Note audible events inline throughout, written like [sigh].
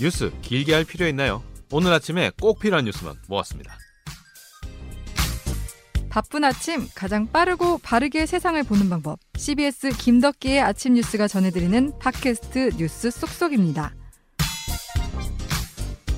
뉴스 길게 할 필요 있나요? 오늘 아침에 꼭 필요한 뉴스만 모았습니다. 바쁜 아침 가장 빠르고 바르게 세상을 보는 방법. CBS 김덕기의 아침 뉴스가 전해드리는 팟캐스트 뉴스 쏙쏙입니다.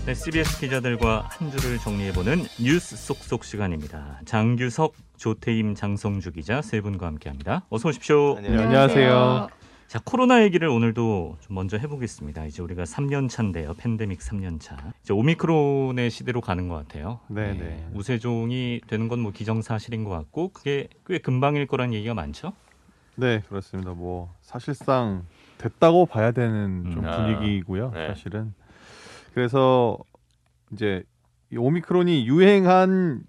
네, CBS 기자들과 한 주를 정리해보는 뉴스 쏙쏙 시간입니다. 장규석, 조태임, 장성주 기자 세 분과 함께합니다. 어서 오십시오. 네, 안녕하세요. 자, 코로나 얘기를 오늘도 좀 먼저 해보겠습니다. 이제 우리가 3년 차인데요. 팬데믹 3년 차. 이제 오미크론의 시대로 가는 것 같아요. 네, 네. 우세종이 되는 건 뭐 기정사실인 것 같고 그게 꽤 금방일 거란 얘기가 많죠. 네, 그렇습니다. 뭐 사실상 됐다고 봐야 되는 좀 음. 분위기고요. 네. 사실은 그래서 이제 이 오미크론이 유행한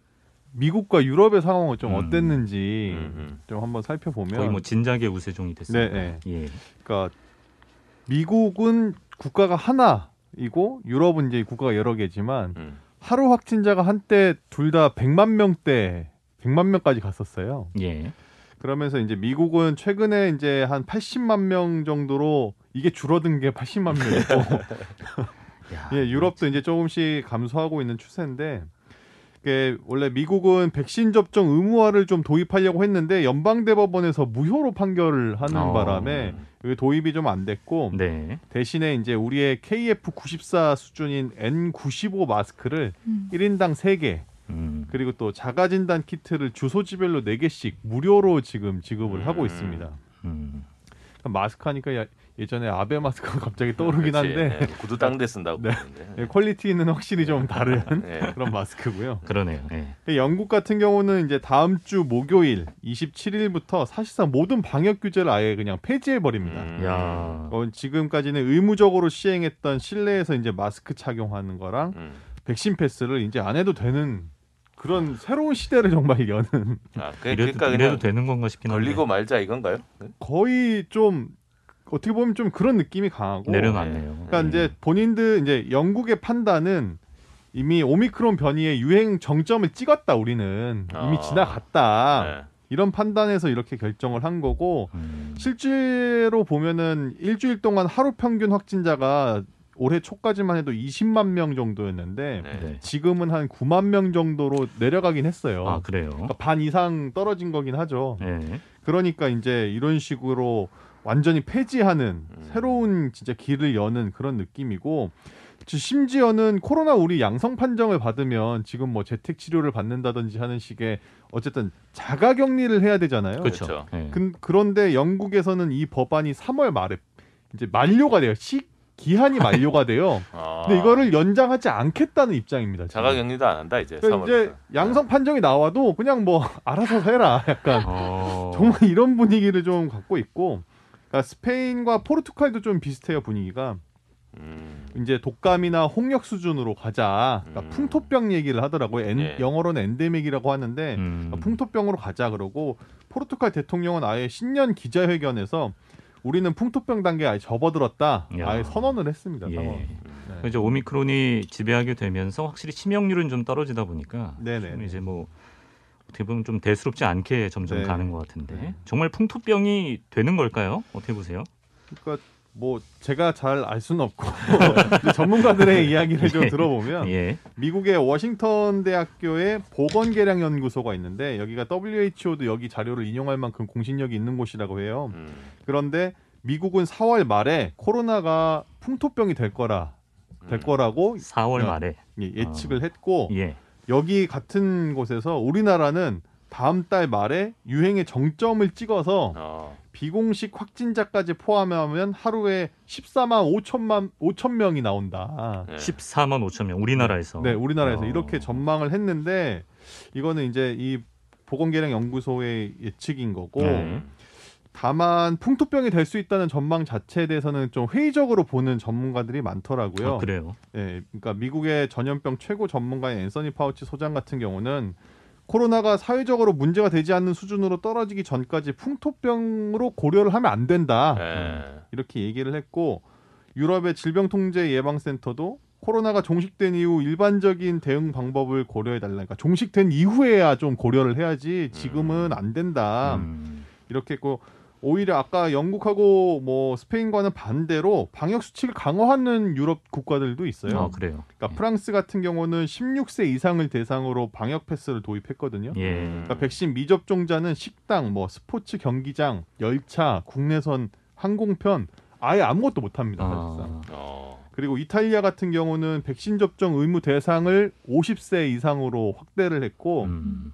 미국과 유럽의 상황은 좀 음. 어땠는지 음, 좀 한번 살펴보면 거의 뭐 진작에 우세종이 됐습니다. 네, 예. 그러니까 미국은 국가가 하나이고 유럽은 이제 국가가 여러 개지만 음. 하루 확진자가 한때 둘 다 100만 명대 100만 명까지 갔었어요. 예. 그러면서 이제 미국은 최근에 이제 한 80만 명 정도로 이게 줄어든 게 80만 명이고 [laughs] 야, 예, 유럽도 이제 조금씩 감소하고 있는 추세인데 이 게 원래 미국은 백신 접종 의무화를 좀 도입하려고 했는데 연방 대법원에서 무효로 판결을 하는 어. 바람에 도입이 좀 안 됐고 네. 대신에 이제 우리의 KF94 수준인 N95 마스크를 음. 1인당 3개 음. 그리고 또 자가 진단 키트를 주소지별로 4개씩 무료로 지금 지급을 음. 하고 있습니다. 음. 마스크 하니까 야- 예전에 아베 마스크가 [laughs] 갑자기 떠오르긴 그렇지. 한데 네, 구두 땅대 쓴다고 네. 예, 퀄리티는 확실히 좀 다른 [laughs] 네. 그런 마스크고요. 그러네요. 예. 영국 같은 경우는 이제 다음 주 목요일 27일부터 사실상 모든 방역 규제를 아예 그냥 폐지해 버립니다. 음. 야. 어, 지금까지는 의무적으로 시행했던 실내에서 이제 마스크 착용하는 거랑 음. 백신 패스를 이제 안 해도 되는 그런 새로운 시대를 정말 여는 아, 그, 이래도 그냥 되는 건가 싶긴 한데 걸리고 말자 이건가요? 네? 거의 좀 어떻게 보면 좀 그런 느낌이 강하고 내려놨네요. 그러니까 이제 본인들 이제 영국의 판단은 이미 오미크론 변이의 유행 정점을 찍었다 우리는 이미 아. 지나갔다 네. 이런 판단에서 이렇게 결정을 한 거고 음. 실제로 보면은 일주일 동안 하루 평균 확진자가 올해 초까지만 해도 20만 명 정도였는데 네. 네. 지금은 한 9만 명 정도로 내려가긴 했어요. 아 그래요. 그러니까 반 이상 떨어진 거긴 하죠. 네. 그러니까 이제 이런 식으로 완전히 폐지하는 음. 새로운 진짜 길을 여는 그런 느낌이고 지- 심지어는 코로나 우리 양성 판정을 받으면 지금 뭐 재택 치료를 받는다든지 하는 식의 어쨌든 자가 격리를 해야 되잖아요. 그렇죠. 그렇죠. 네. 근- 그런데 영국에서는 이 법안이 3월 말에 이제 만료가 돼요. 시 기한이 만료가 돼요. [laughs] 아. 근데 이거를 연장하지 않겠다는 입장입니다. 지금. 자가 격리도 안 한다 이제. 그러니까 이제 3월부터. 양성 판정이 나와도 그냥 뭐 알아서 해라. 약간 어... 정말 이런 분위기를 좀 갖고 있고 그러니까 스페인과 포르투갈도 좀 비슷해요 분위기가 음. 이제 독감이나 홍역 수준으로 가자 그러니까 음. 풍토병 얘기를 하더라고요 엔- 예. 영어로는 엔데믹이라고 하는데 음. 그러니까 풍토병으로 가자 그러고 포르투갈 대통령은 아예 신년 기자회견에서 우리는 풍토병 단계에 아예 접어들었다 야. 아예 선언을 했습니다 예. 상황. 네. 이제 오미크론이 지배하게 되면서 확실히 치명률은 좀 떨어지다 보니까 이제 뭐 어떻게 보면 좀 대수롭지 않게 점점 네. 가는 것 같은데 네. 정말 풍토병이 되는 걸까요? 어떻게 보세요? 그러니까 뭐 제가 잘 알 수는 없고 [laughs] 전문가들의 [laughs] 이야기를 좀 들어보면 예. 미국의 워싱턴 대학교의 보건계량 연구소가 있는데 여기가 WHO도 여기 자료를 인용할 만큼 공신력이 있는 곳이라고 해요. 음. 그런데 미국은 4월 말에 코로나가 풍토병이 될 거라 될 음. 거라고 4월 야. 말에 예- 예측을 했고 예. 여기 같은 곳에서 우리나라는 다음 달 말에 유행의 정점을 찍어서 어. 비공식 확진자까지 포함하면 하루에 14만 5천만 5천 명이 나온다. 네. 14만 5천 명 우리나라에서 네, 우리나라에서 어. 이렇게 전망을 했는데 이거는 이제 이 보건계량 연구소의 예측인 거고 네. 다만 풍토병이 될 수 있다는 전망 자체에 대해서는 좀 회의적으로 보는 전문가들이 많더라고요. 아, 그래요. 예, 그러니까 미국의 전염병 최고 전문가인 앤서니 파우치 소장 같은 경우는 코로나가 사회적으로 문제가 되지 않는 수준으로 떨어지기 전까지 풍토병으로 고려를 하면 안 된다. 네. 이렇게 얘기를 했고 유럽의 질병통제 예방센터도 코로나가 종식된 이후 일반적인 대응 방법을 고려해 달라. 그러니까 종식된 이후에야 좀 고려를 해야지 지금은 안 된다. 음. 이렇게 했고 오히려 아까 영국하고 뭐 스페인과는 반대로 방역 수칙을 강화하는 유럽 국가들도 있어요. 아, 그래요. 그러니까 프랑스 같은 경우는 16세 이상을 대상으로 방역 패스를 도입했거든요. 예. 그러니까 백신 미접종자는 식당, 뭐 스포츠 경기장, 열차, 국내선, 항공편 아예 아무것도 못 합니다, 사실상. 아, 어. 그리고 이탈리아 같은 경우는 백신 접종 의무 대상을 50세 이상으로 확대를 했고 음.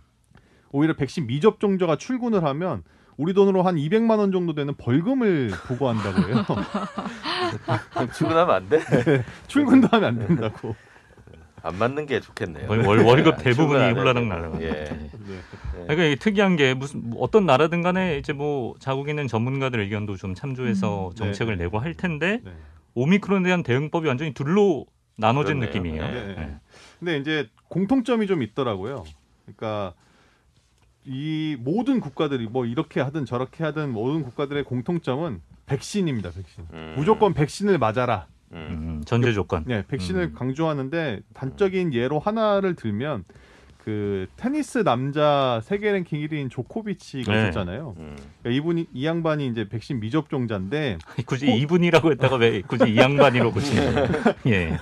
오히려 백신 미접종자가 출근을 하면 우리 돈으로 한 200만 원 정도 되는 벌금을 부과한다고 해요. 출근하면 안 돼? 출근도 하면 안 된다고. 안 맞는 게 좋겠네요. 월, 월- 월급 출근 대부분이 되고. 날아가요. 예. 네. 그러니까 이게 특이한 게 무슨 뭐 어떤 나라든 간에 이제 뭐 자국 있는 전문가들 의견도 좀 참조해서 음. 정책을 네. 내고 할 텐데 네. 오미크론에 대한 대응법이 완전히 둘로 나눠진 그러네요. 느낌이에요. 네. 네. 근데 이제 공통점이 좀 있더라고요. 그러니까 이 모든 국가들이 뭐 이렇게 하든 저렇게 하든 모든 국가들의 공통점은 백신입니다. 백신. 음. 무조건 백신을 맞아라. 음. 음, 전제 조건. 네, 백신을 음. 강조하는데 단적인 예로 하나를 들면 그 테니스 남자 세계 랭킹 1위인 조코비치가 네. 있었잖아요. 음. 그러니까 이분이 이 양반이 이제 백신 미접종자인데 굳이 이분이라고 했다가 왜 굳이 이 양반이로 고치는 거예요? 예.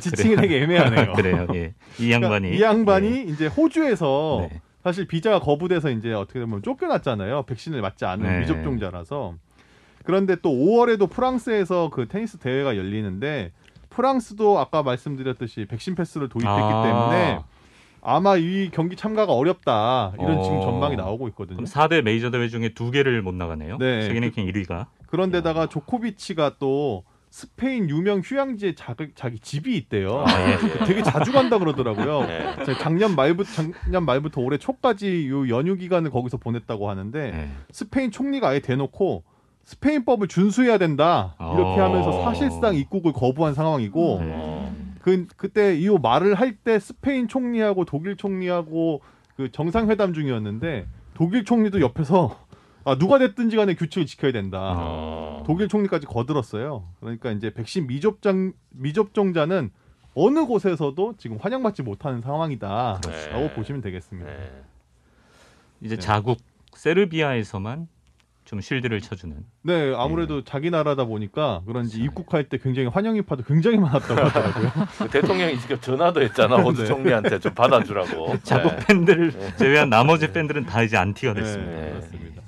지칭이 되게 애매하네요. 그래요. 예. 이 양반이 그러니까 이 양반이 예. 이제 호주에서 네. 사실 비자가 거부돼서 이제 어떻게 보면 쫓겨났잖아요. 백신을 맞지 않은 네. 미접종자라서. 그런데 또 5월에도 프랑스에서 그 테니스 대회가 열리는데 프랑스도 아까 말씀드렸듯이 백신 패스를 도입했기 아. 때문에 아마 이 경기 참가가 어렵다 이런 지금 어. 전망이 나오고 있거든요. 그럼 4대 메이저 대회 중에 두 개를 못 나가네요. 네. 세계 랭킹 1위가. 그런데다가 조코비치가 또 스페인 유명 휴양지에 자기, 자기 집이 있대요. 아, 예, 예. [laughs] 되게 자주 간다 그러더라고요. 네. 제가 작년 말부터 작년 말부터 올해 초까지 요 연휴 기간을 거기서 보냈다고 하는데 네. 스페인 총리가 아예 대놓고 스페인법을 준수해야 된다 이렇게 어. 하면서 사실상 입국을 거부한 상황이고 네. 어. 그 그때 이 말을 할 때 스페인 총리하고 독일 총리하고 그 정상회담 중이었는데 독일 총리도 옆에서 아 누가 됐든지 간에 규칙을 지켜야 된다. 어. 독일 총리까지 거들었어요. 그러니까 이제 백신 미접종 미접종자는 어느 곳에서도 지금 환영받지 못하는 상황이다라고 네. 보시면 되겠습니다. 네. 이제 네. 자국 세르비아에서만 좀 쉴드를 쳐주는. 네, 아무래도 자기 나라다 보니까 그런지 네. 입국할 때 굉장히 환영 인파도 굉장히 많았다고 하더라고요. [laughs] 그 대통령이 직접 전화도 했잖아 호주 [laughs] 네. 총리한테 좀 받아주라고. 자국 네. 팬들을 네. 제외한 나머지 팬들은 다 이제 안티가 됐습니다. 그렇습니다.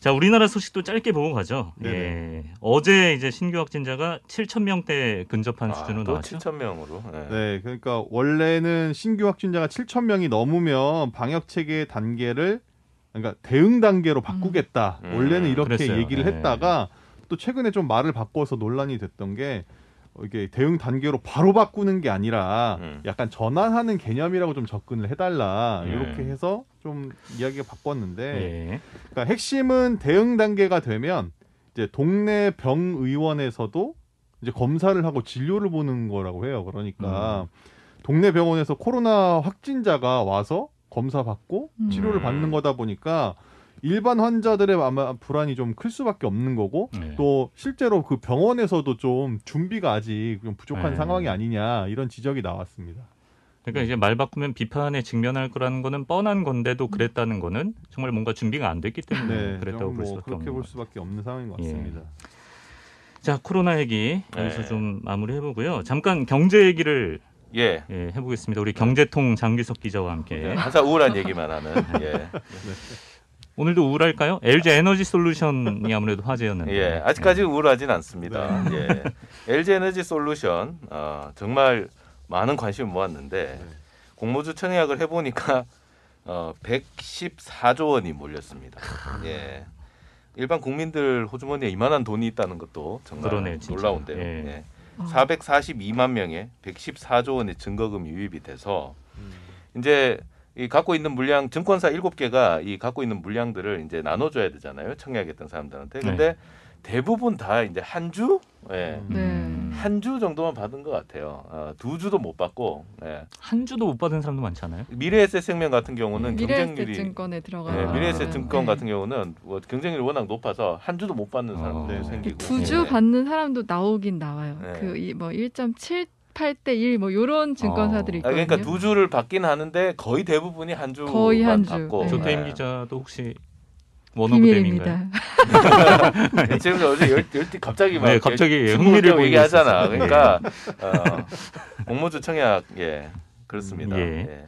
자, 우리나라 소식도 짧게 보고 가죠. 네네. 예. 어제 이제 신규 확진자가 7천 명대 근접한 아, 수준으로 또 나왔죠. 7천 명으로. 네. 네, 그러니까 원래는 신규 확진자가 7천 명이 넘으면 방역 체계 단계를 그러니까 대응 단계로 바꾸겠다. 음. 원래는 이렇게 그랬어요. 얘기를 네. 했다가 또 최근에 좀 말을 바꿔서 논란이 됐던 게 어, 이게 대응 단계로 바로 바꾸는 게 아니라 음. 약간 전환하는 개념이라고 좀 접근을 해달라 음. 이렇게 해서 좀 이야기가 바꿨는데 예. 그러니까 핵심은 대응 단계가 되면 이제 동네 병 의원에서도 이제 검사를 하고 진료를 보는 거라고 해요. 그러니까 동네 병원에서 코로나 확진자가 와서 검사 받고 음. 치료를 받는 거다 보니까 일반 환자들의 아마 불안이 좀 클 수밖에 없는 거고 네. 또 실제로 그 병원에서도 좀 준비가 아직 좀 부족한 네. 상황이 아니냐 이런 지적이 나왔습니다. 그러니까 이제 말 바꾸면 비판에 직면할 거라는 거는 뻔한 건데도 그랬다는 거는 정말 뭔가 준비가 안 됐기 때문에 네, 그랬다고 좀볼뭐 수밖에 그렇게 없는 볼것 수밖에 없는 상황인 것 예. 같습니다. 자, 코로나 얘기 여기서 네. 좀 마무리해 보고요. 잠깐 경제 얘기를 예. 예, 해보겠습니다. 우리 경제통 장기석 기자와 함께 네, 항상 우울한 얘기만 하는. 예. [laughs] 오늘도 우울할까요? LG 에너지 솔루션이 아무래도 화제였는데. 예. 아직까지 우울하진 않습니다. 예. LG 에너지 솔루션 어, 정말 많은 관심을 모았는데 공모주 청약을 해보니까 어, 114조 원이 몰렸습니다. 예. 일반 국민들 호주머니에 이만한 돈이 있다는 것도 정말 그러네, 진짜. 놀라운데요. 예. 예. 아. 442만 명의 114조 원의 증거금이 유입이 돼서 이제 이 갖고 있는 물량 증권사 7개가 이 갖고 있는 물량들을 이제 나눠 줘야 되잖아요. 청약했던 사람들한테. 근데 대부분 다 이제 한 주, 예, 음. 한주 정도만 받은 것 같아요. 어, 두 주도 못 받고. 예. 한 주도 못 받은 사람도 많잖아요. 미래에셋 생명 같은 경우는 미래에셋 경쟁률이 증권에 들어가. 예, 아. 미래에셋 증권 네. 같은 경우는 뭐 경쟁률이 워낙 높아서 한 주도 못 받는 사람들이 어. 생기고. 두주 예. 받는 사람도 나오긴 나와요. 네. 그뭐 1.78대 1 뭐 요런 증권사들이 아, 있거든요. 그러니까 두 주를 받긴 하는데 거의 대부분이 한 주만 거의 한 주. 받고. 네. 조태임 예. 기자도 혹시 원오브댐인가요? 비밀입니다. 지금 어제 열, 열 갑자기 막 네, 갑자기 흥미를 얘기하잖아. 있었어요. 그러니까 어, 공모주 청약 예 그렇습니다. 예. 예.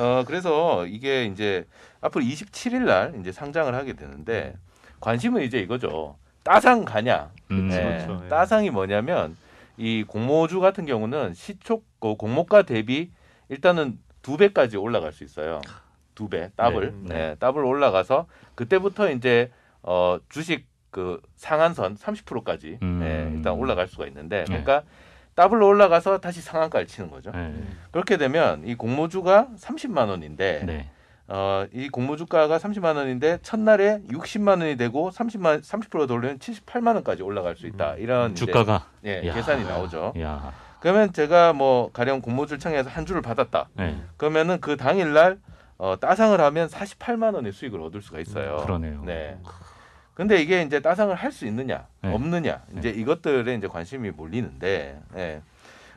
어 그래서 이게 이제 앞으로 27일 날 이제 상장을 하게 되는데 관심은 이제 이거죠. 따상 가냐? 음. 예. 그렇죠. 예. 따상이 뭐냐면 이 공모주 같은 경우는 시초 그 공모가 대비 일단은 두 배까지 올라갈 수 있어요. 두 배, 더블, 네. 네, 더블 올라가서 그때부터 이제 어 주식 그 상한선 30%까지 음. 예, 일단 올라갈 수가 있는데 네. 그러니까 더블로 올라가서 다시 상한가를 치는 거죠. 네. 그렇게 되면 이 공모주가 30만 원인데 네. 어, 이 공모 주가가 30만 원인데 첫날에 60만 원이 되고 30만 30%더 올리면 78만 원까지 올라갈 수 있다. 이런 이제, 주가가 예, 야. 계산이 나오죠. 야. 그러면 제가 뭐 가령 공모주를 청해서 한 주를 받았다. 네. 그러면은 그 당일 날 어, 따상을 하면 48만 원의 수익을 얻을 수가 있어요. 그러네요. 네. 근데 이게 이제 따상을 할 수 있느냐, 네. 없느냐, 이제 이것들에 이제 관심이 몰리는데, 예.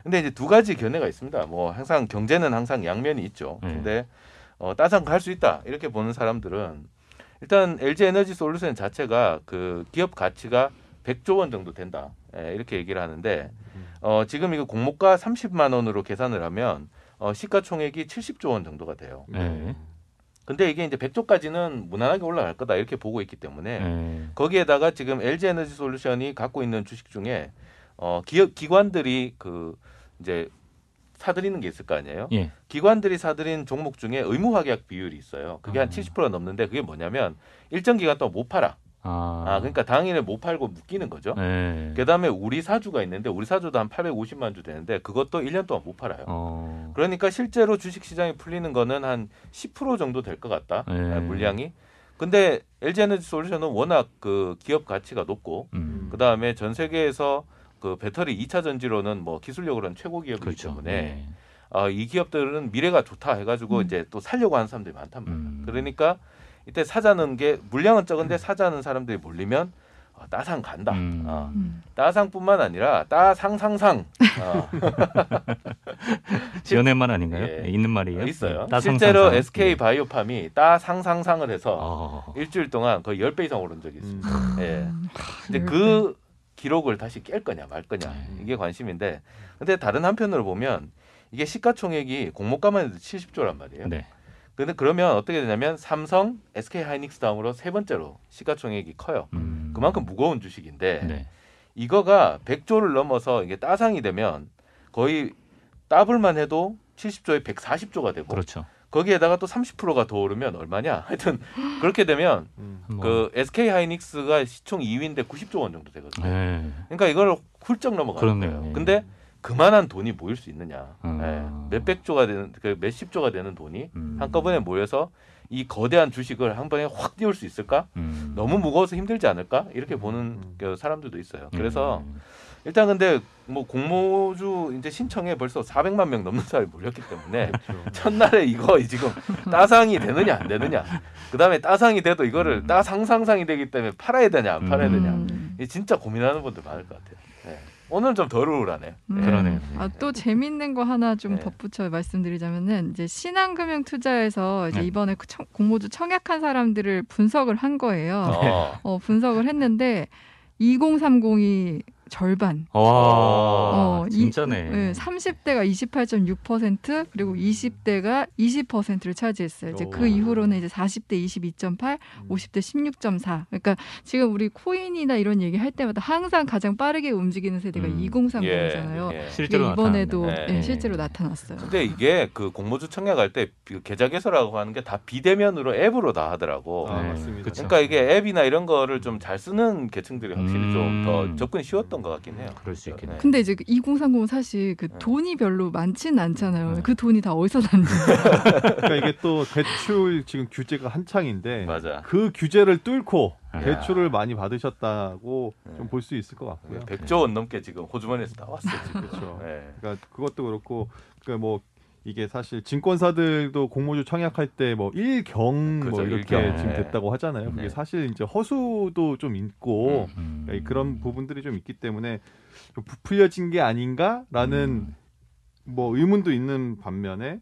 근데 이제 두 가지 견해가 있습니다. 뭐 항상 경제는 항상 양면이 있죠. 네. 근데 어, 따상 갈수 있다 이렇게 보는 사람들은 일단 LG 에너지 솔루션 자체가 그 기업 가치가 100조 원 정도 된다. 예, 이렇게 얘기를 하는데 어, 지금 이거 공모가 30만 원으로 계산을 하면 어, 시가총액이 70조 원 정도가 돼요. 네. 근데 이게 이제 100조까지는 무난하게 올라갈 거다 이렇게 보고 있기 때문에 네. 거기에다가 지금 LG 에너지 솔루션이 갖고 있는 주식 중에 어 기업 기관들이 그 이제 사들이는 게 있을 거 아니에요. 예. 기관들이 사들인 종목 중에 의무 확약 비율이 있어요. 그게 한 아. 70% 넘는데 그게 뭐냐면 일정 기간 동안 못 팔아. 아. 아 그러니까 당일에 못 팔고 묶이는 거죠. 네. 그다음에 우리 사주가 있는데 우리 사주도 한 850만 주 되는데 그것도 1년 동안 못 팔아요. 어. 그러니까 실제로 주식 시장이 풀리는 거는 한 10% 정도 될 것 같다. 네. 아, 물량이. 근데 LG 에너지 솔루션은 워낙 그 기업 가치가 높고 음. 그다음에 전 세계에서 그 배터리 2차 전지로는 뭐 기술력으로는 최고 기업이기 그렇죠. 때문에 네. 어, 이 기업들은 미래가 좋다 해가지고 음. 이제 또 살려고 하는 사람들이 많단 말이에요. 음. 그러니까 이때 사자는 게 물량은 적은데 사자는 사람들이 몰리면 어, 따상 간다. 음. 어, 음. 따상뿐만 아니라 따상상상 어, [laughs] 지어낸말 아닌가요? 예. 네, 있는 말이에요. 있어요. 네, 따상상상. 실제로 SK 예. 바이오팜이 따상상상을 해서 어. 일주일 동안 거의 10배 이상 오른 적이 있습니다. 음. 예. 근데 열그 기록을 다시 깰 거냐 말 거냐 네. 이게 관심인데 근데 다른 한편으로 보면 이게 시가총액이 공모가만 해도 70조란 말이에요. 네. 근데 그러면 어떻게 되냐면 삼성, SK 하이닉스 다음으로 세 번째로 시가총액이 커요. 음. 그만큼 무거운 주식인데 네. 이거가 100조를 넘어서 이게 따상이 되면 거의 더블만 해도 70조에 140조가 되고 그렇죠. 거기에다가 또 30%가 더 오르면 얼마냐? [laughs] 하여튼 그렇게 되면 음. 뭐. 그 SK 하이닉스가 시총 2위인데 90조 원 정도 되거든요. 네. 그러니까 이걸 훌쩍 넘어가는. 거예요. 예. 근데 그만한 돈이 모일 수 있느냐? 음. 예, 몇백 조가 되는 그 몇십 조가 되는 돈이 음. 한꺼번에 모여서 이 거대한 주식을 한 번에 확 띄울 수 있을까? 음. 너무 무거워서 힘들지 않을까? 이렇게 보는 음. 그 사람들도 있어요. 그래서 음. 일단 근데 뭐 공모주 이제 신청에 벌써 400만 명 넘는 사람이 몰렸기 때문에 그렇죠. 첫날에 이거 지금 따상이 되느냐 안 되느냐 그다음에 따상이 돼도 이거를 음. 따상상상이 되기 때문에 팔아야 되냐 안 팔아야 되냐 음. 이 진짜 고민하는 분들 많을 것 같아요. 네. 오늘 좀덜 우울하네. 음. 그러네요. 아, 또 재밌는 거 하나 좀 네. 덧붙여 말씀드리자면은 이제 신한금융 투자에서 이제 네. 이번에 그 청- 공모주 청약한 사람들을 분석을 한 거예요. 어. 어, 분석을 했는데 2030이 절반. 와, 어, 이- 진짜네. 네, 30대가 28.6% 그리고 20대가 20%를 차지했어요. 이제 그 오. 이후로는 이제 40대 22.8, 50대 16.4. 그러니까 지금 우리 코인이나 이런 얘기 할 때마다 항상 가장 빠르게 움직이는 세대가 음. 2030이잖아요. 예, 예. 실제로 이번에도. 네. 예, 실제로 나타났어요. 근데 이게 그 공모주 청약할 때그 계좌 개설하고 하는 게 다 비대면으로 앱으로 다 하더라고. 아, 네, 맞습니다. 그쵸. 그러니까 이게 앱이나 이런 거를 좀 잘 쓰는 계층들이 확실히 음. 좀더 접근이 쉬웠던 것 같긴 해요. 그럴 수 있겠네. 네. 근데 이제 2030은 사실 그 네. 돈이 별로 많지는 않잖아요. 네. 그 돈이 다 어디서 났는지. [laughs] 그러니까 이게 또 대출 지금 규제가 한창인데 맞아. 그 규제를 뚫고 야. 대출을 많이 받으셨다고 네. 좀볼 수 있을 것 같고요. 100조 원 넘게 지금 호주머니에서 나왔어 지금. 그렇죠. 네. 그러니까 그것도 그렇고 그뭐 이게 사실 증권사들도 공모주 청약할 때 뭐 일경 뭐 그죠, 이렇게 일경. 지금 네. 됐다고 하잖아요. 그게 네. 사실 이제 허수도 좀 있고 음. 그러니까 그런 부분들이 좀 있기 때문에 좀 부풀려진 게 아닌가라는 음. 뭐 의문도 있는 반면에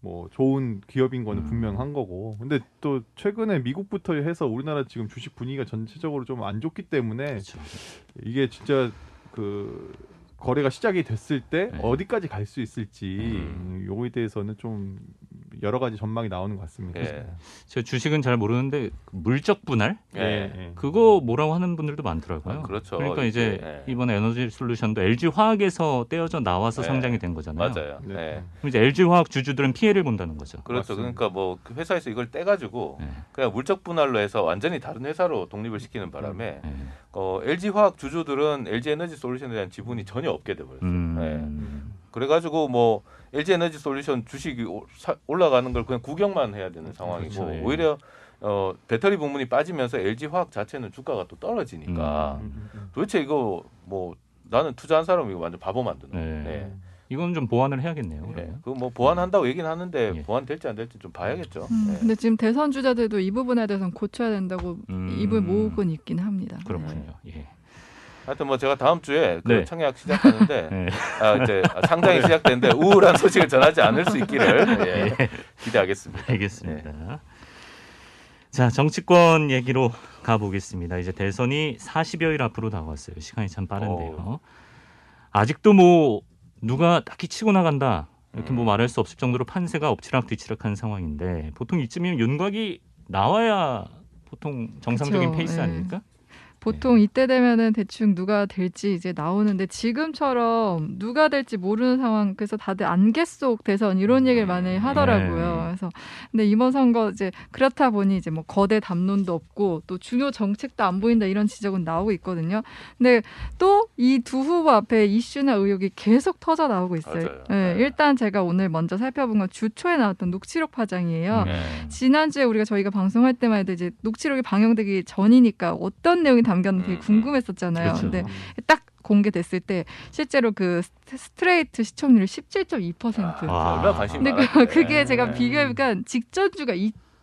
뭐 좋은 기업인 거는 음. 분명한 거고. 근데 또 최근에 미국부터 해서 우리나라 지금 주식 분위기가 전체적으로 좀 안 좋기 때문에 그렇죠. 이게 진짜 그 거래가 시작이 됐을 때 네. 어디까지 갈 수 있을지 음. 음, 요거에 대해서는 좀 여러 가지 전망이 나오는 것 같습니다. 예. 제가 주식은 잘 모르는데 그 물적 분할 예. 예. 그거 뭐라고 하는 분들도 많더라고요. 아, 그렇죠. 러니까 이제 예. 이번에 에너지 솔루션도 LG 화학에서 떼어져 나와서 네. 상장이 된 거잖아요. 맞아요. 네. 예. 그럼 이제 LG 화학 주주들은 피해를 본다는 거죠. 그렇죠. 맞습니다. 그러니까 뭐그 회사에서 이걸 떼가지고 네. 그냥 물적 분할로 해서 완전히 다른 회사로 독립을 시키는 바람에 네. 어, LG 화학 주주들은 LG 에너지 솔루션에 대한 지분이 전혀 없게 돼버렸어요. 음. 그래가지고 뭐 LG 에너지 솔루션 주식이 올라가는 걸 그냥 구경만 해야 되는 상황이고 그렇죠, 예. 오히려 어, 배터리 부문이 빠지면서 LG 화학 자체는 주가가 또 떨어지니까 음. 음, 음, 도대체 이거 뭐 나는 투자한 사람 이거 완전 바보 만드는. 네. 네. 이건 좀 보완을 해야겠네요. 네. 그러면. 그뭐 보완한다고 얘기는 하는데 예. 보완 될지 안 될지 좀 봐야겠죠. 음, 네. 근데 지금 대선 주자들도 이 부분에 대해서는 고쳐야 된다고 음. 입을 모으고는 있긴 합니다. 그렇군요. 예. 하여튼 뭐 제가 다음 주에 그 네. 청약 시작하는데 [laughs] 네. 아, 이제 상장이 시작되는데 우울한 소식을 전하지 않을 수 있기를 [laughs] 예, 기대하겠습니다. 알겠습니다. 자, 정치권 얘기로 가보겠습니다. 이제 대선이 40여일 앞으로 다가왔어요. 시간이 참 빠른데요. 아직도 뭐 누가 딱히 치고 나간다 이렇게 뭐 음. 말할 수 없을 정도로 판세가 엎치락뒤치락한 상황인데 보통 이쯤이면 윤곽이 나와야 보통 정상적인 그쵸, 페이스 예. 아닙니까? 보통 이때 되면은 대충 누가 될지 이제 나오는데 지금처럼 누가 될지 모르는 상황 그래서 다들 안개 속 대선 이런 얘기를 많이 하더라고요. 네. 그래서 근데 이번 선거 이제 그렇다 보니 이제 뭐 거대 담론도 없고 또 중요 정책도 안 보인다 이런 지적은 나오고 있거든요. 근데 또 이 두 후보 앞에 이슈나 의혹이 계속 터져 나오고 있어요. 예, 네. 일단 제가 오늘 먼저 살펴본 건 주초에 나왔던 녹취록 파장이에요. 네. 지난주에 우리가 저희가 방송할 때만 해도 이제 녹취록이 방영되기 전이니까 어떤 내용이 담 겼는지 되게 음. 궁금했었잖아요. 그렇죠. 근데 딱 공개됐을 때 실제로 그 스트- 스트레이트 시청률이 17.2%. 아, 근데. 그, 그게 제가 네. 비교해보니까 직전주가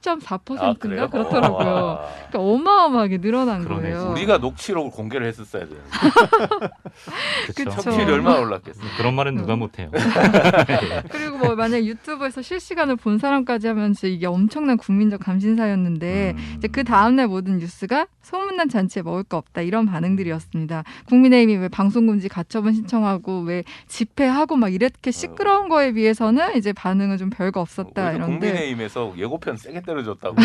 2.4%인가 아? 그렇더라고요. 와. 그러니까 어마어마하게 늘어난 그러네. 거예요. 우리가 녹취록을 공개를 했었어야 되는데 [laughs] 그렇죠. 그쵸. 청취율이 얼마나 올랐겠어요. 그런 말은 누가 음. 못해요. [laughs] [laughs] 그리고 뭐 만약 유튜브에서 실시간을 본 사람까지 하면 이게 엄청난 국민적 감신사였는데 음. 이제 그 다음날 모든 뉴스가 소문난 잔치에 먹을 거 없다 이런 반응들이었습니다. 국민의힘이 왜 방송금지 가처분 신청하고 왜 집회하고 막 이렇게 시끄러운 거에 비해서는 이제 반응은 좀 별거 없었다 이런데 국민의힘에서 예고편 세게 때 려줬다고.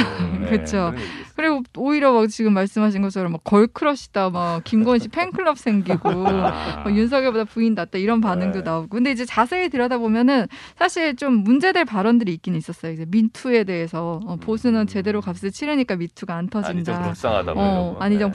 네, 그쵸. 그런 얘기 있었어요. 그리고 오히려 막 지금 말씀하신 것처럼 막 걸크러시다 막 김건희 씨 팬클럽 생기고 아. 뭐 윤석열보다 부인 낫다 이런 반응도 네. 나오고 근데 이제 자세히 들여다보면은 사실 좀 문제될 발언들이 있긴 있었어요. 이제 민투에 대해서 어, 보수는 음. 제대로 값을 치르니까 미투가 안 아니 좀 터진다. 불쌍하다고. 어, 이런 거. 아니정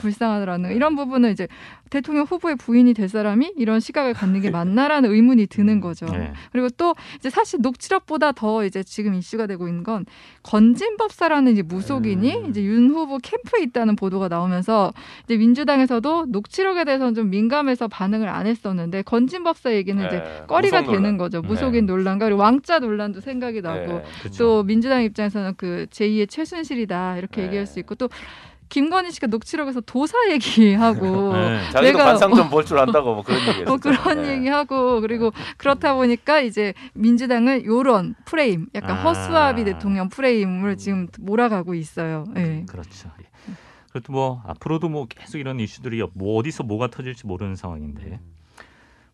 네. 이런 부분은 이제 대통령 후보의 부인이 될 사람이 이런 시각을 갖는 게 맞나라는 의문이 드는 거죠. 네. 그리고 또 이제 사실 녹취록보다 더 이제 지금 이슈가 되고 있는 건 건진법 사라는 이제 무속인이 음. 이제 윤 후보 캠프에 있다는 보도가 나오면서 이제 민주당에서도 녹취록에 대해서는 좀 민감해서 반응을 안 했었는데 건진 법사 얘기는 이제 네, 꺼리가 무속 되는 논란. 거죠. 무속인 논란과 그리고 왕자 논란도 생각이 나고 네. 또 민주당 입장에서는 그 제2의 최순실이다 이렇게 네. 얘기할 수 있고 또 김건희 씨가 녹취록에서 도사 얘기하고 [laughs] 네. 자기도 내가- 관상 좀 볼 줄 안다고 뭐 그런 얘기 뭐. 그런 네. 얘기하고 그리고 그렇다 보니까 이제 민주당은 요런 프레임 약간 아. 허수아비 대통령 프레임을 지금 몰아가고 있어요. 예. 그렇죠. 예. 그래도 뭐 앞으로도 뭐 계속 이런 이슈들이 뭐 어디서 뭐가 터질지 모르는 상황인데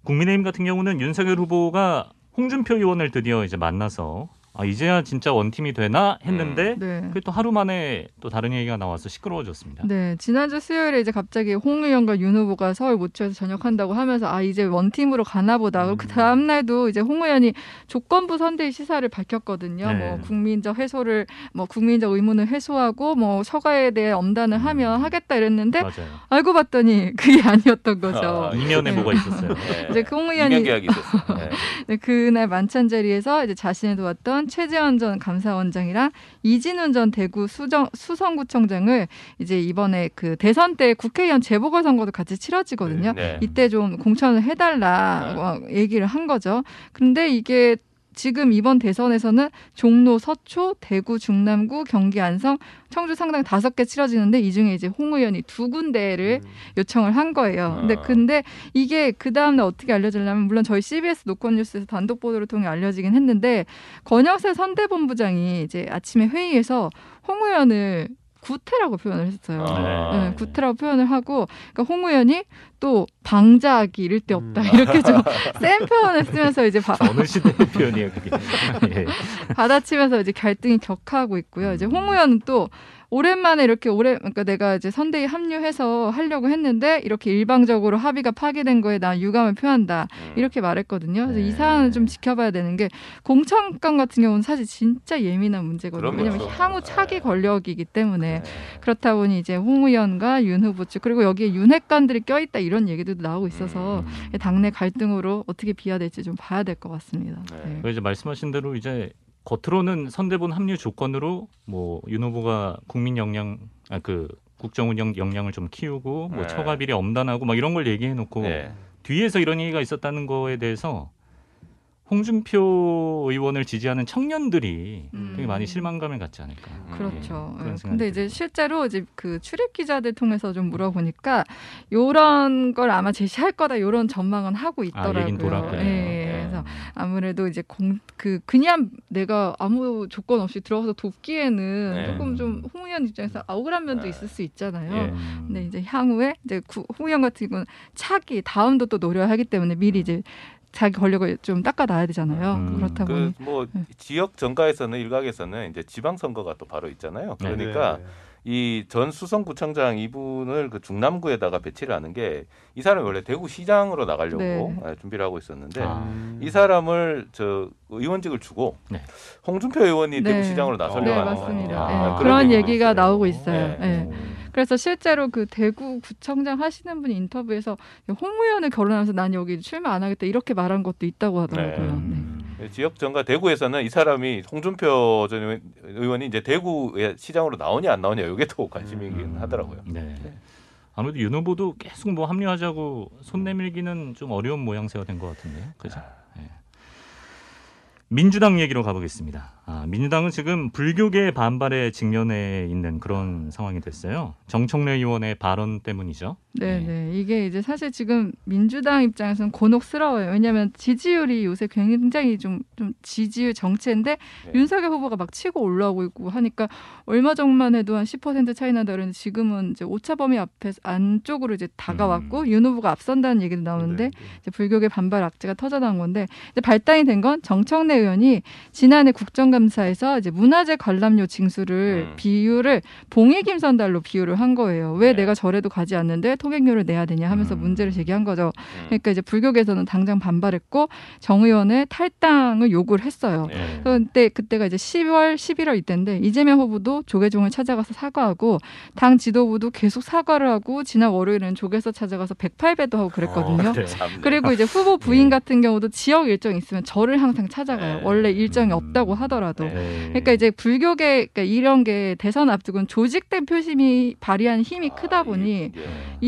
국민의힘 같은 경우는 윤석열 후보가 홍준표 의원을 드디어 이제 만나서 아 이제야 진짜 원팀이 되나 했는데 네. 그게 또 하루 만에 또 다른 얘기가 나와서 시끄러워졌습니다. 네, 지난주 수요일에 이제 갑자기 홍 의원과 윤 후보가 서울 모처에서 전역한다고 하면서 아 이제 원팀으로 가나 보다. 그리고 그 다음 날도 이제 홍 의원이 조건부 선대위 시사를 밝혔거든요. 네. 뭐 국민적 해소를 뭐 국민적 의문을 해소하고 뭐 처가에 대해 엄단을 음. 하면 하겠다 이랬는데 맞아요. 알고 봤더니 그게 [laughs] 아니었던 거죠. 아, 이면에 네. 뭐가 있었어요. 네. [laughs] 이제 그홍 이면 의원이 계약이 있었어요. 네. [laughs] 네, 그날 만찬 자리에서 이제 자신을 도왔던 최재원 전 감사원장이랑 이진훈 전 대구 수정, 수성구청장을 이제 이번에 그 대선 때 국회의원 재보궐선거도 같이 치러지거든요. 네. 이때 좀 공천을 해달라 고 얘기를 한 거죠. 근데 이게 지금 이번 대선에서는 종로, 서초, 대구, 중남구, 경기, 안성, 청주 상당 다섯 개 치러지는데 이 중에 이제 홍 의원이 두 군데를 음. 요청을 한 거예요. 근데 아. 근데 이게 그 다음에 어떻게 알려지려면 물론 저희 CBS 노건 뉴스에서 단독 보도를 통해 알려지긴 했는데 권영세 선대본부장이 이제 아침에 회의에서 홍 의원을 구태라고 표현을 했어요. 아. 네, 구태라고 표현을 하고 그러니까 홍 의원이 또 방자하기 이를 데 없다 음. 이렇게 좀 [laughs] 센 표현을 쓰면서 이제 바, 어느 시대의 표현이에요, 그게. [laughs] 예. 받아치면서 이제 갈등이 격화하고 있고요. 이제 홍 의원은 또 오랜만에 이렇게 오래 그러니까 내가 이제 선대위 합류해서 하려고 했는데 이렇게 일방적으로 합의가 파기된 거에 난 유감을 표한다 음. 이렇게 말했거든요. 그래서 이 네. 사안은 좀 지켜봐야 되는 게 공천감 같은 경우는 사실 진짜 예민한 문제거든요. 왜냐하면 향후 차기 네. 권력이기 때문에 네. 그렇다 보니 이제 홍 의원과 윤 후보 측 그리고 여기에 윤핵관들이 껴있다 이런 얘기들도 나오고 있어서 음. 당내 갈등으로 어떻게 비화될지 좀 봐야 될 것 같습니다. 네. 네. 그 이제 말씀하신 대로 이제 겉으로는 선대본 합류 조건으로 뭐 윤 후보가 국민 역량 아 그 국정 운영 역량을 좀 키우고 뭐 네. 처가 비리 엄단하고 막 이런 걸 얘기해 놓고 네. 뒤에서 이런 얘기가 있었다는 거에 대해서 홍준표 의원을 지지하는 청년들이 음. 되게 많이 실망감을 갖지 않을까. 음. 그렇죠. 그런 예, 생각이 근데 이제. 실제로 이제 그 출입 기자들 통해서 좀 물어보니까 요런 걸 아마 제시할 거다 요런 전망은 하고 있더라고요. 얘긴 돌았군요. 예, 아무래도 이제 공 그 그냥 내가 아무 조건 없이 들어가서 돕기에는 네. 조금 좀홍 의원 입장에서 억울한 면도 네. 있을 수 있잖아요. 예. 음. 근데 이제 향후에 이제 구- 홍 의원 같은 경우는 차기 다음도 또 노려야 하기 때문에 미리 이제 자기 권력을 좀 닦아놔야 되잖아요. 음. 그렇다 보니 그 뭐 네. 지역 정가에서는 일각에서는 이제 지방 선거가 또 바로 있잖아요. 네. 그러니까 네. 이 전 수성구청장 이분을 그 중남구에다가 배치를 하는 게 이 사람이 원래 대구 시장으로 나가려고 네. 예, 준비를 하고 있었는데 아. 음. 이 사람을 저 의원직을 주고 네. 홍준표 의원이 네. 대구 시장으로 나서려고 네 하는 맞습니다. 거 아, 예, 아니냐. 그런 얘기도 얘기가 있어요. 나오고 있어요. 네. 예. 그래서 실제로 그 대구 구청장 하시는 분이 인터뷰에서 홍 의원을 거론하면서 난 여기 출마 안 하겠다 이렇게 말한 것도 있다고 하더라고요. 네. 음. 지역 정가 대구에서는 이 사람이 홍준표 전 의원- 의원이 이제 대구 시장으로 나오냐 안 나오냐 이게 더 관심이긴 음. 하더라고요. 네. 아무래도 윤 후보도 계속 뭐 합류하자고 손 내밀기는 좀 어려운 모양새가 된 것 같은데요. 그죠? 예. 민주당 얘기로 가보겠습니다. 아, 민주당은 지금 불교계 반발에 직면해 있는 그런 상황이 됐어요. 정청래 의원의 발언 때문이죠. 네, 네. 이게 이제 사실 지금 민주당 입장에서는 곤혹스러워요. 왜냐하면 지지율이 요새 굉장히 좀, 좀 지지율 정체인데 네. 윤석열 후보가 막 치고 올라오고 있고 하니까 얼마 전만 해도 한 10% 차이 나다 그랬는데 지금은 이제 오차 범위 앞에 안쪽으로 이제 다가왔고 음. 윤 후보가 앞선다는 얘기도 나오는데 네. 이제 불교계 반발 악재가 터져나온 건데 이제 발단이 된 건 정청래 의원이 지난해 국정감사에서 이제 문화재 관람료 징수를 음. 비율을 봉해 김선달로 비율을 한 거예요. 왜 네. 내가 절에도 가지 않는데 통행료를 내야 되냐 하면서 음. 문제를 제기한 거죠. 음. 그러니까 이제 불교계에서는 당장 반발했고 정 의원의 탈당을 요구를 했어요. 네. 그때 그때가 이제 10월, 11월 이때인데 이재명 후보도 조계종을 찾아가서 사과하고 당 지도부도 계속 사과를 하고 지난 월요일에는 조계서 찾아가서 108배도 하고 그랬거든요. 어. [laughs] 참네. 그리고 이제 후보 부인 네. 같은 경우도 지역 일정이 있으면 저를 항상 찾아가요. 네. 원래 일정이 음. 없다고 하더라도. 네. 그러니까 이제 불교계 그러니까 이런 게 대선 앞두고는 조직된 표심이 발휘한 힘이 크다 아, 보니 이게-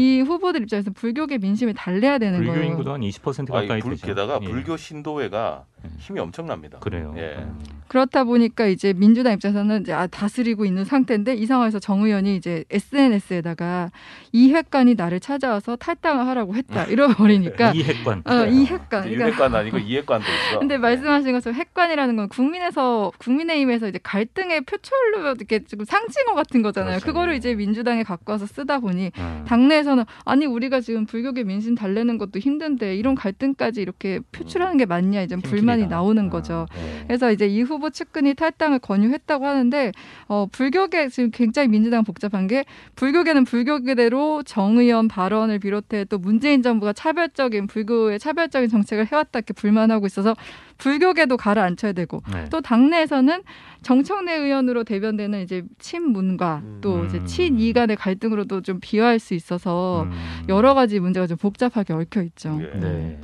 이 후보들 입장에서 불교계 민심을 달래야 되는 불교 거예요. 인구도 한 20% 아니, 가까이 불, 되죠. 게다가 예. 불교 신도회가 예. 힘이 엄청납니다. 그래요. 예. 음. 그렇다 보니까 이제 민주당 입장에서는 이제 아, 다스리고 있는 상태인데 이 상황에서 정 의원이 이제 SNS에다가 이 회관이 나를 찾아와서 탈당을 하라고 했다 이러 버리니까 [laughs] 이 핵관. 어, 이 회관. 그러니까 유핵관 아니고 이 핵관도 있어. 근데 말씀하신 것처럼 핵관이라는 건 국민에서 국민의힘에서 이제 갈등의 표출로 이렇게 지금 상징어 같은 거잖아요. 그렇죠. 그거를 이제 민주당에 갖고 와서 쓰다 보니 음. 당내에서는 아니 우리가 지금 불교계 민심 달래는 것도 힘든데 이런 갈등까지 이렇게 표출하는 게 맞냐 이제 불만 이 힘들이다. 나오는 아, 거죠. 네. 그래서 이제 이 후보 측근이 탈당을 권유했다고 하는데 어, 불교계 지금 굉장히 민주당 복잡한 게 불교계는 불교계대로 정 의원 발언을 비롯해 또 문재인 정부가 차별적인 불교의 차별적인 정책을 해왔다 이렇게 불만하고 있어서 불교계도 가라앉혀야 되고 네. 또 당내에서는 정청래 의원으로 대변되는 이제 친문과 음. 또 이제 음. 친이 간의 갈등으로도 좀 비화할 수 있어서 음. 여러 가지 문제가 좀 복잡하게 얽혀 있죠. 예. 네.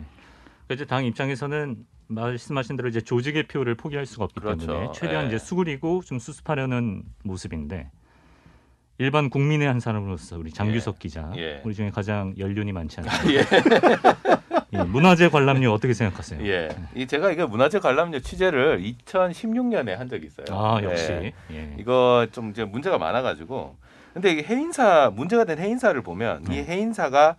그러니까 이제 당 입장에서는 말씀하신 대로 이제 조직의 표를 포기할 수가 없기 그렇죠. 때문에 최대한 예. 이제 수그리고 좀 수습하려는 모습인데 일반 국민의 한 사람으로서 우리 장규석 기자, 예. 우리 중에 가장 연륜이 많지 않나요? [laughs] 예. [laughs] 예, 문화재 관람료 어떻게 생각하세요? 예. 이 제가 이거 문화재 관람료 취재를 2016년에 한 적이 있어요. 아 역시. 예. 예. 이거 좀 이제 문제가 많아가지고 근데 이게 해인사 문제가 된 해인사를 보면 이 네. 해인사가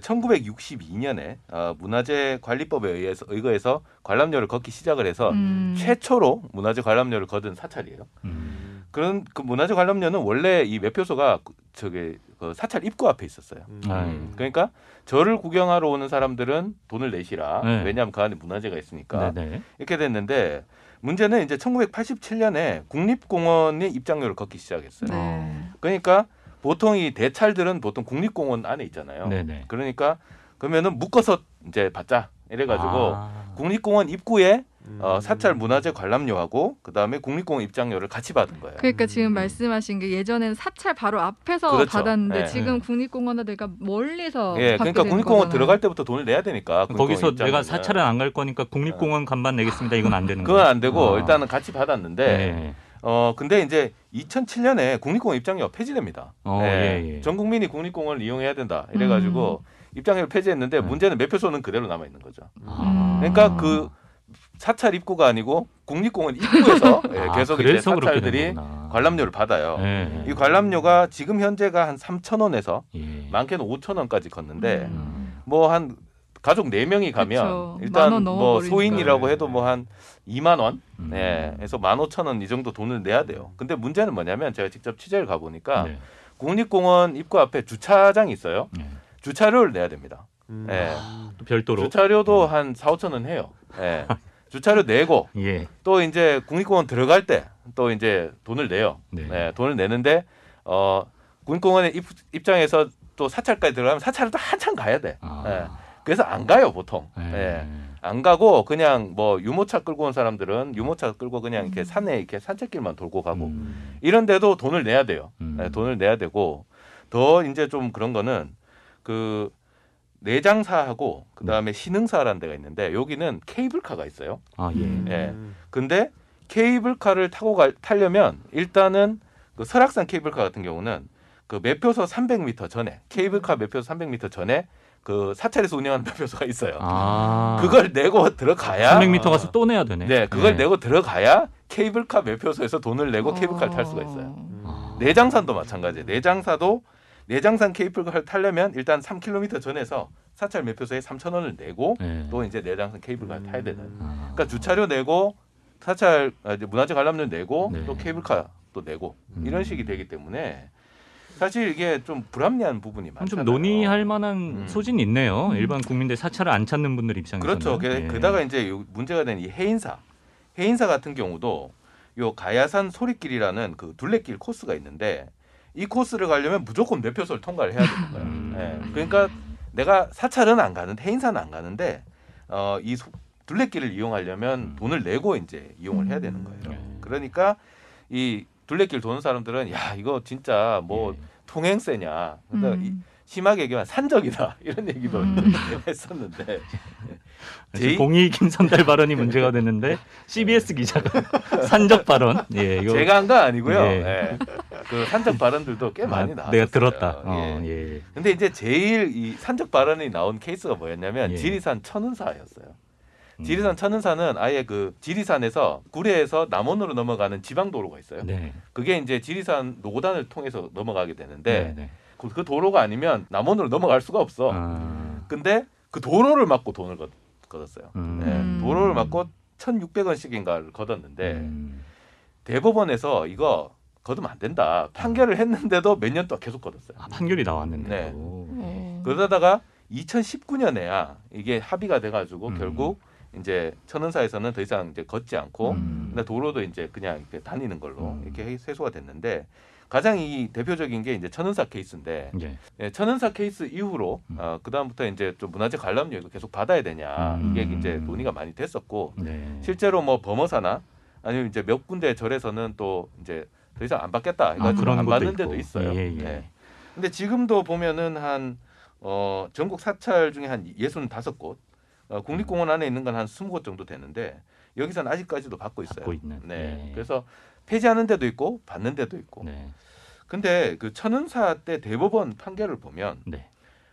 1962년에 어, 문화재 관리법에 의해서 의거해서 관람료를 걷기 시작을 해서 음. 최초로 문화재 관람료를 거둔 사찰이에요. 음. 그런 그 문화재 관람료는 원래 이 매표소가 그- 저기 그 사찰 입구 앞에 있었어요. 아, 음. 그러니까 절을 구경하러 오는 사람들은 돈을 내시라. 네. 왜냐하면 그 안에 문화재가 있으니까 네네. 이렇게 됐는데 문제는 이제 1987년에 국립공원의 입장료를 걷기 시작했어요. 네. 그러니까 보통 이 대찰들은 보통 국립공원 안에 있잖아요. 네네. 그러니까 그러면은 묶어서 이제 받자 이래가지고 아. 국립공원 입구에 음. 어, 사찰 문화재 관람료하고 그 다음에 국립공원 입장료를 같이 받은 거예요. 그러니까 지금 음. 말씀하신 게 예전에는 사찰 바로 앞에서 그렇죠. 받았는데 네. 지금 국립공원들가 멀리서 예, 받게 그러니까 되는 국립공원 거잖아요. 들어갈 때부터 돈을 내야 되니까. 거기서 내가 입장료는. 사찰은 안 갈 거니까 국립공원 간반 내겠습니다. 이건 안 되는 거예요. 그건 안 되고 아. 일단은 같이 받았는데 네. 어 근데 이제 2007년에 국립공원 입장료 폐지됩니다. 어, 예. 예, 예. 전 국민이 국립공원을 이용해야 된다. 이래가지고 입장료를 폐지했는데 네. 문제는 매표소는 그대로 남아 있는 거죠. 아. 그러니까 그 사찰 입구가 아니고 국립공원 입구에서 [laughs] 예, 아, 계속 이제 그래서 그렇게 사찰들이. 관람료를 받아요. 예. 이 관람료가 지금 현재가 한 3천 원에서 예. 많게는 5천 원까지 걷는데 음. 뭐한 가족 네명이 가면 그쵸. 일단 뭐. 소인이라고 해도 뭐 한 2만 원, 음. 네, 해서 15,000원 이 정도 돈을 내야 돼요. 근데 문제는 뭐냐면 제가 직접 취재를 가 보니까 네. 국립공원 입구 앞에 주차장이 있어요. 네. 주차료를 내야 됩니다. 음. 예. 또 별도로. 주차료도 한 4, 5천 원 해요. 예. [laughs] 주차료 내고 예. 또 이제 국립공원 들어갈 때 또 이제 돈을 내요. 네. 네, 돈을 내는데 어 국립공원의 입, 입장에서 또 사찰까지 들어가면 사찰을 또 한참 가야 돼. 아. 예. 그래서 안 가요 보통. 예. 예. 안 가고 그냥 뭐 유모차 끌고 온 사람들은 유모차 끌고 그냥 이렇게 음. 산에 이렇게 산책길만 돌고 가고 음. 이런데도 돈을 내야 돼요. 음. 네, 돈을 내야 되고 더 이제 좀 그런 거는 그 내장사하고 그 다음에 신흥사라는 데가 있는데 여기는 케이블카가 있어요. 아 예. 음. 예. 근데 케이블카를 타고 갈, 타려면 일단은 그 설악산 케이블카 같은 경우는 그 매표소 300m 전에 케이블카 매표소 300m 전에 그 사찰에서 운영하는 매표소가 있어요. 아. 그걸 내고 들어가야 300m 가서 또 내야 되네. 네, 그걸 예. 내고 들어가야 케이블카 매표소에서 돈을 내고 케이블카를 탈 수가 있어요. 아. 내장산도 마찬가지예요. 내장사도 내장산 케이블카를 타려면 일단 3km 전에서 사찰 매표소에 3천 원을 내고 예. 또 이제 내장산 케이블카를 타야 되는. 아. 그러니까 주차료 내고 사찰 아, 이제 문화재 관람료 내고 네. 또 케이블카 또 내고 음. 이런 식이 되기 때문에 사실 이게 좀 불합리한 부분이 그럼 많잖아요. 좀 논의할 만한 음. 소진이 있네요. 음. 일반 국민들 사찰을 안 찾는 분들 입장에서는. 그렇죠. 그, 예. 게다가 이제 요 문제가 된 이 해인사, 해인사 같은 경우도 요 가야산 소리길이라는 그 둘레길 코스가 있는데 이 코스를 가려면 무조건 매표소를 통과를 해야 되는 거예요. 음. 예. 그러니까 내가 사찰은 안 가는데 해인사는 안 가는데 어, 이 소- 둘레길을 이용하려면 음. 돈을 내고 이제 이용을 해야 되는 거예요. 음. 그러니까 이 둘레길 도는 사람들은 야 이거 진짜 뭐 예. 통행세냐. 그러니까 이- 음. 심하게 얘기하면 산적이다 [laughs] 이런 얘기도 음. [laughs] 했었는데 지금 공익힘 선달 발언이 문제가 됐는데 [laughs] CBS 기자가 산적 발언. 예, 이거 제가 한 거 아니고요. 예. 예. 그 산적 발언들도 꽤 많이 아, 나왔어요. 내가 들었다. 어, 예. 예. 근데 이제 제일 이 산적 발언이 나온 케이스가 뭐였냐면 예. 지리산 천은사였어요. 음. 지리산 천은사는 아예 그 지리산에서 구례에서 남원으로 넘어가는 지방 도로가 있어요. 네. 그게 이제 지리산 노고단을 통해서 넘어가게 되는데 네. 네. 그, 그 도로가 아니면 남원으로 넘어갈 수가 없어. 아. 근데 그 도로를 막고 돈을 걷, 걷었어요. 음. 네, 음. 도로를 막고 1,600원씩인가를 걷었는데 음. 대법원에서 이거 거두면 안 된다 판결을 했는데도 몇 년 동안 계속 걷었어요. 아, 판결이 나왔는데. 네. 어. 그러다가 2019년에야 이게 합의가 돼가지고 음. 결국 이제 천은사에서는 더 이상 이제 걷지 않고 음. 근데 도로도 이제 그냥 이렇게 다니는 걸로 음. 이렇게 세수가 됐는데 가장 이 대표적인 게 이제 천은사 케이스인데 예. 예, 천은사 케이스 이후로 음. 어, 그 다음부터 이제 좀 문화재 관람료 계속 받아야 되냐 음. 이게 이제 논의가 많이 됐었고 네. 실제로 뭐 범어사나 아니면 이제 몇 군데 절에서는 또 이제 더 이상 안 받겠다 아, 해가지고 그런 안 받는 있고. 데도 있어요. 예, 예. 네. 근데 지금도 보면은 한 어, 전국 사찰 중에 한 예순 다섯 곳, 어, 국립공원 안에 있는 건 한 스무 곳 정도 되는데 여기서는 아직까지도 받고 있어요. 받고 있는. 네. 예. 그래서 폐지하는 데도 있고 받는 데도 있고. 네. 근데 그 천은사 때 대법원 판결을 보면 네.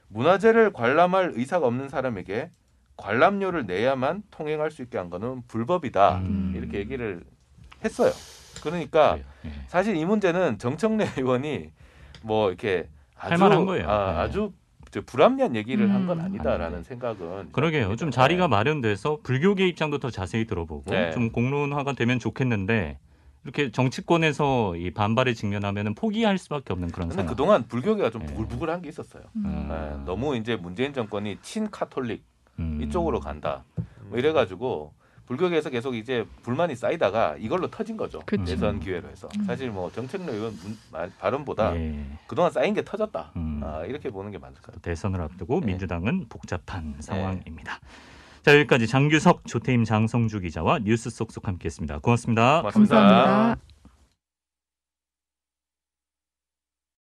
문화재를 관람할 의사가 없는 사람에게 관람료를 내야만 통행할 수 있게 한 거는 불법이다. 음. 이렇게 얘기를 했어요. 그러니까. 예. 사실 이 문제는 정청래 [laughs] 의원이 뭐 이렇게 아주 할 만한 거예요. 아, 네. 아주 저 불합리한 얘기를 한건 음. 아니다라는 생각은 그러게요. 좀. 자리가 마련돼서 불교계 입장도 더 자세히 들어보고 네. 좀 공론화가 되면 좋겠는데 이렇게 정치권에서 이 반발에 직면하면 포기할 수밖에 없는 그런 상황. 그동안 불교계가 좀 네. 부글부글한 게 있었어요. 음. 네, 너무 이제 문재인 정권이 친카톨릭 음. 이쪽으로 간다. 뭐 이래가지고 불교계에서 계속 이제 불만이 쌓이다가 이걸로 터진 거죠. 그쵸. 대선 기회로 해서 음. 사실 뭐 정책로 의원 문- 발언보다 예. 그동안 쌓인 게 터졌다. 음. 아, 이렇게 보는 게 맞을 것 같아요. 대선을 앞두고 네. 민주당은 복잡한 상황입니다. 자 여기까지 장규석, 조태임, 장성주 기자와 뉴스 속속 함께했습니다. 고맙습니다. 고맙습니다. 감사합니다.